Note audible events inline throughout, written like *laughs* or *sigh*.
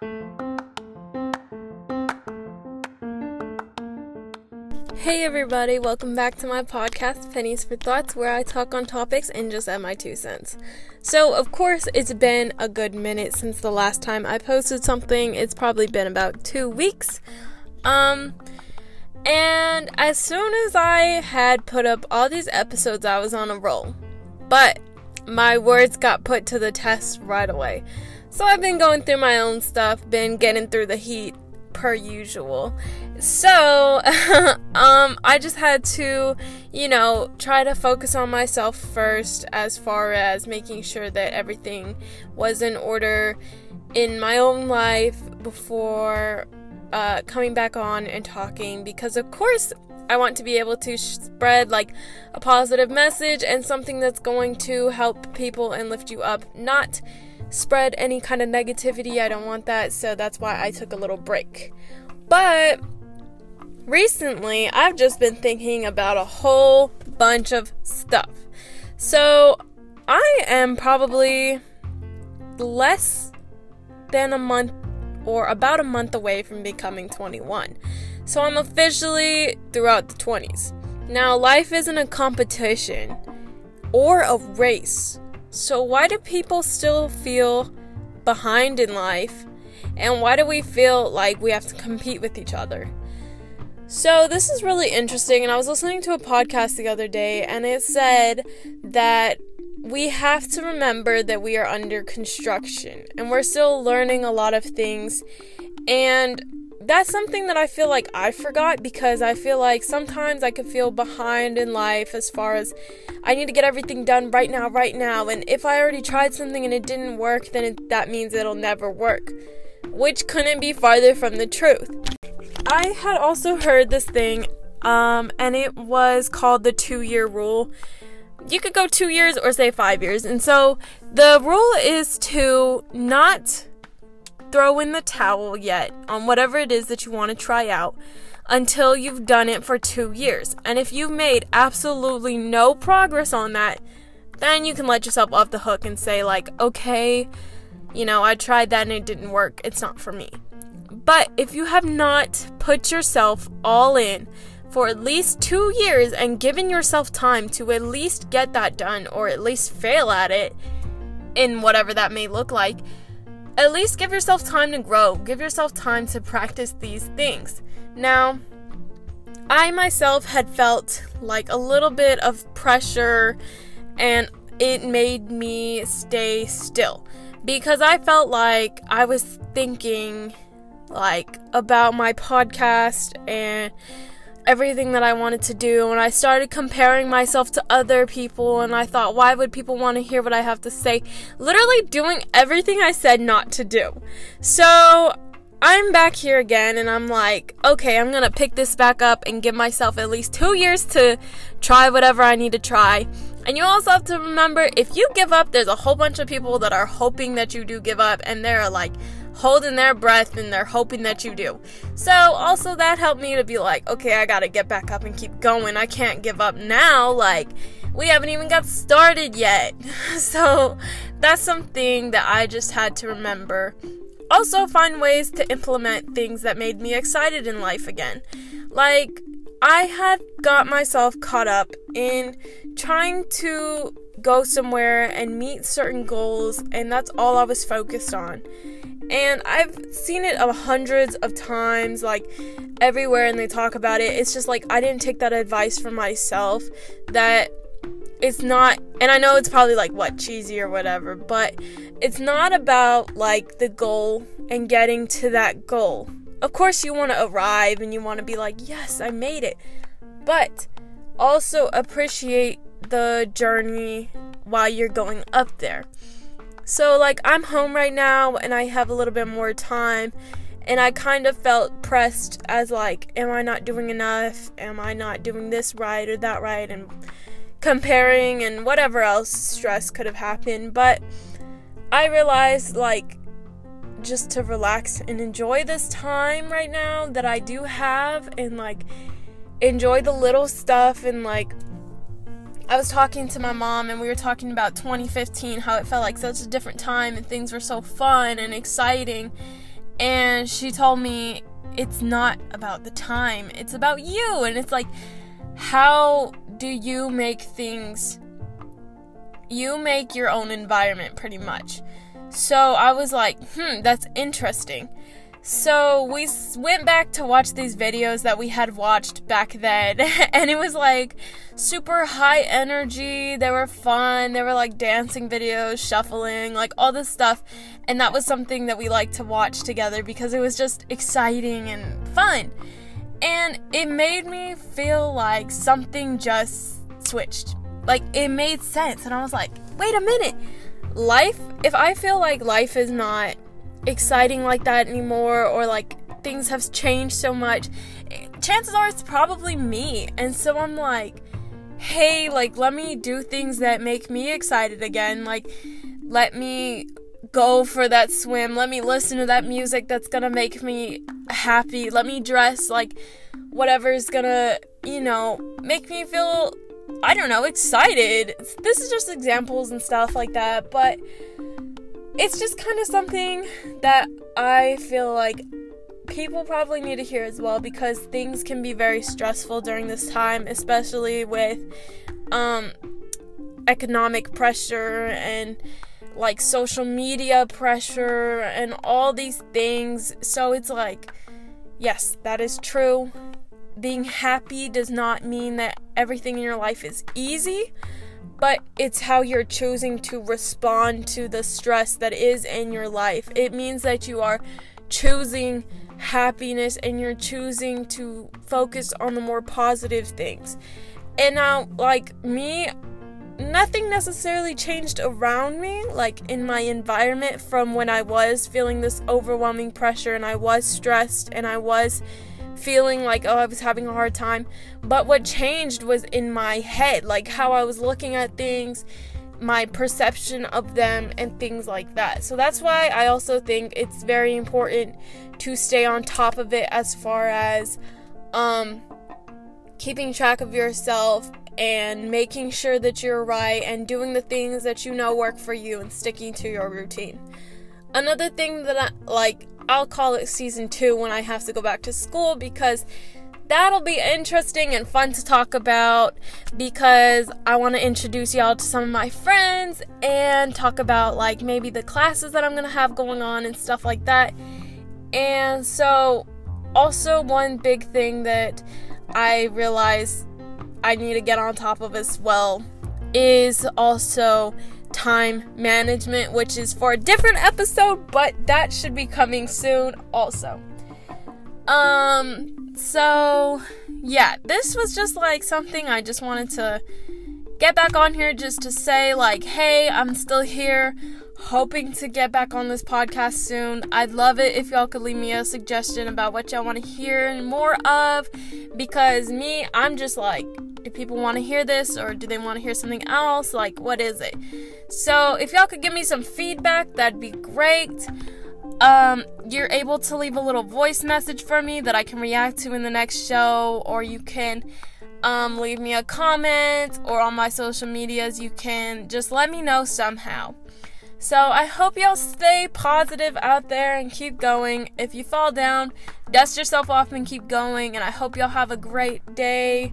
Hey everybody, welcome back to my podcast, Pennies for Thoughts, where I talk on topics and just add my two cents. So, of course, it's been a good minute since the last time I posted something. It's probably been about two weeks. Um, and as soon as I had put up all these episodes, I was on a roll. But my words got put to the test right away. So I've been going through my own stuff, been getting through the heat per usual. So, *laughs* um, I just had to, you know, try to focus on myself first as far as making sure that everything was in order in my own life before uh, coming back on and talking because, of course, I want to be able to spread like a positive message and something that's going to help people and lift you up, not spread any kind of negativity. I don't want that, so that's why I took a little break. But recently, I've just been thinking about a whole bunch of stuff. So, I am probably less than a month or about a month away from becoming 21. So, I'm officially throughout the 20s. Now, life isn't a competition or a race. So, why do people still feel behind in life? And why do we feel like we have to compete with each other? So, this is really interesting. And I was listening to a podcast the other day, and it said that we have to remember that we are under construction and we're still learning a lot of things. And that's something that I feel like I forgot because I feel like sometimes I could feel behind in life as far as I need to get everything done right now, right now. And if I already tried something and it didn't work, then it, that means it'll never work, which couldn't be farther from the truth. I had also heard this thing, um, and it was called the two year rule. You could go two years or say five years. And so the rule is to not throw in the towel yet on whatever it is that you want to try out until you've done it for two years. And if you've made absolutely no progress on that, then you can let yourself off the hook and say, like, okay, you know, I tried that and it didn't work. It's not for me. But if you have not put yourself all in for at least two years and given yourself time to at least get that done or at least fail at it in whatever that may look like, at least give yourself time to grow. Give yourself time to practice these things. Now, I myself had felt like a little bit of pressure and it made me stay still because I felt like I was thinking like about my podcast and everything that I wanted to do and I started comparing myself to other people and I thought why would people want to hear what I have to say? Literally doing everything I said not to do. So I'm back here again and I'm like okay I'm gonna pick this back up and give myself at least two years to try whatever I need to try. And you also have to remember if you give up there's a whole bunch of people that are hoping that you do give up and they're like holding their breath and they're hoping that you do. So, also that helped me to be like, okay, I gotta get back up and keep going. I can't give up now. Like, we haven't even got started yet. *laughs* so, that's something that I just had to remember. Also, find ways to implement things that made me excited in life again. Like, I had got myself caught up in trying to go somewhere and meet certain goals, and that's all I was focused on. And I've seen it hundreds of times, like everywhere, and they talk about it. It's just like I didn't take that advice for myself that it's not, and I know it's probably like what cheesy or whatever, but it's not about like the goal and getting to that goal. Of course, you want to arrive and you want to be like, yes, I made it, but also appreciate the journey while you're going up there. So, like, I'm home right now and I have a little bit more time, and I kind of felt pressed as, like, am I not doing enough? Am I not doing this right or that right? And comparing and whatever else stress could have happened. But I realized, like, just to relax and enjoy this time right now that I do have and, like, enjoy the little stuff and, like, I was talking to my mom and we were talking about 2015, how it felt like such a different time and things were so fun and exciting. And she told me it's not about the time, it's about you. And it's like, how do you make things? You make your own environment pretty much. So I was like, hmm, that's interesting. So we went back to watch these videos that we had watched back then, *laughs* and it was like super high energy. They were fun. They were like dancing videos, shuffling, like all this stuff. And that was something that we liked to watch together because it was just exciting and fun. And it made me feel like something just switched. Like it made sense. And I was like, wait a minute. Life, if I feel like life is not exciting like that anymore or like things have changed so much, chances are it's probably me. And so I'm like, hey, like, let me do things that make me excited again. Like, let me go for that swim. Let me listen to that music that's gonna make me happy. Let me dress like whatever's gonna, you know, make me feel, I don't know, excited. This is just examples and stuff like that, but it's just kind of something that I feel like people probably need to hear as well because things can be very stressful during this time, especially with um, economic pressure and like social media pressure and all these things. So it's like, yes, that is true. Being happy does not mean that everything in your life is easy but it's how you're choosing to respond to the stress that is in your life. It means that you are choosing happiness and you're choosing to focus on the more positive things. And now, like me, nothing necessarily changed around me, like in my environment, from when I was feeling this overwhelming pressure and I was stressed and I was feeling like, oh, I was having a hard time. But what changed was in my head, like how I was looking at things, my perception of them, and things like that. So that's why I also think it's very important to stay on top of it as far as um, keeping track of yourself and making sure that you're right and doing the things that you know work for you and sticking to your routine. Another thing that I like I'll call it season two when I have to go back to school because that'll be interesting and fun to talk about because I want to introduce y'all to some of my friends and talk about like maybe the classes that I'm going to have going on and stuff like that. And so, also, one big thing that I realize I need to get on top of as well is also time management, which is for a different episode, but that should be coming soon also. Um, so yeah, this was just like something I just wanted to get back on here just to say, like, hey, I'm still here, hoping to get back on this podcast soon. I'd love it if y'all could leave me a suggestion about what y'all want to hear more of because me, I'm just like, do people want to hear this or do they want to hear something else? Like, what is it? So, if y'all could give me some feedback, that'd be great. Um, you're able to leave a little voice message for me that I can react to in the next show, or you can um, leave me a comment, or on my social medias, you can just let me know somehow. So I hope y'all stay positive out there and keep going. If you fall down, dust yourself off and keep going. And I hope y'all have a great day.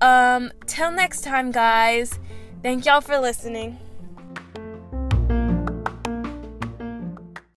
Um, till next time, guys. Thank y'all for listening.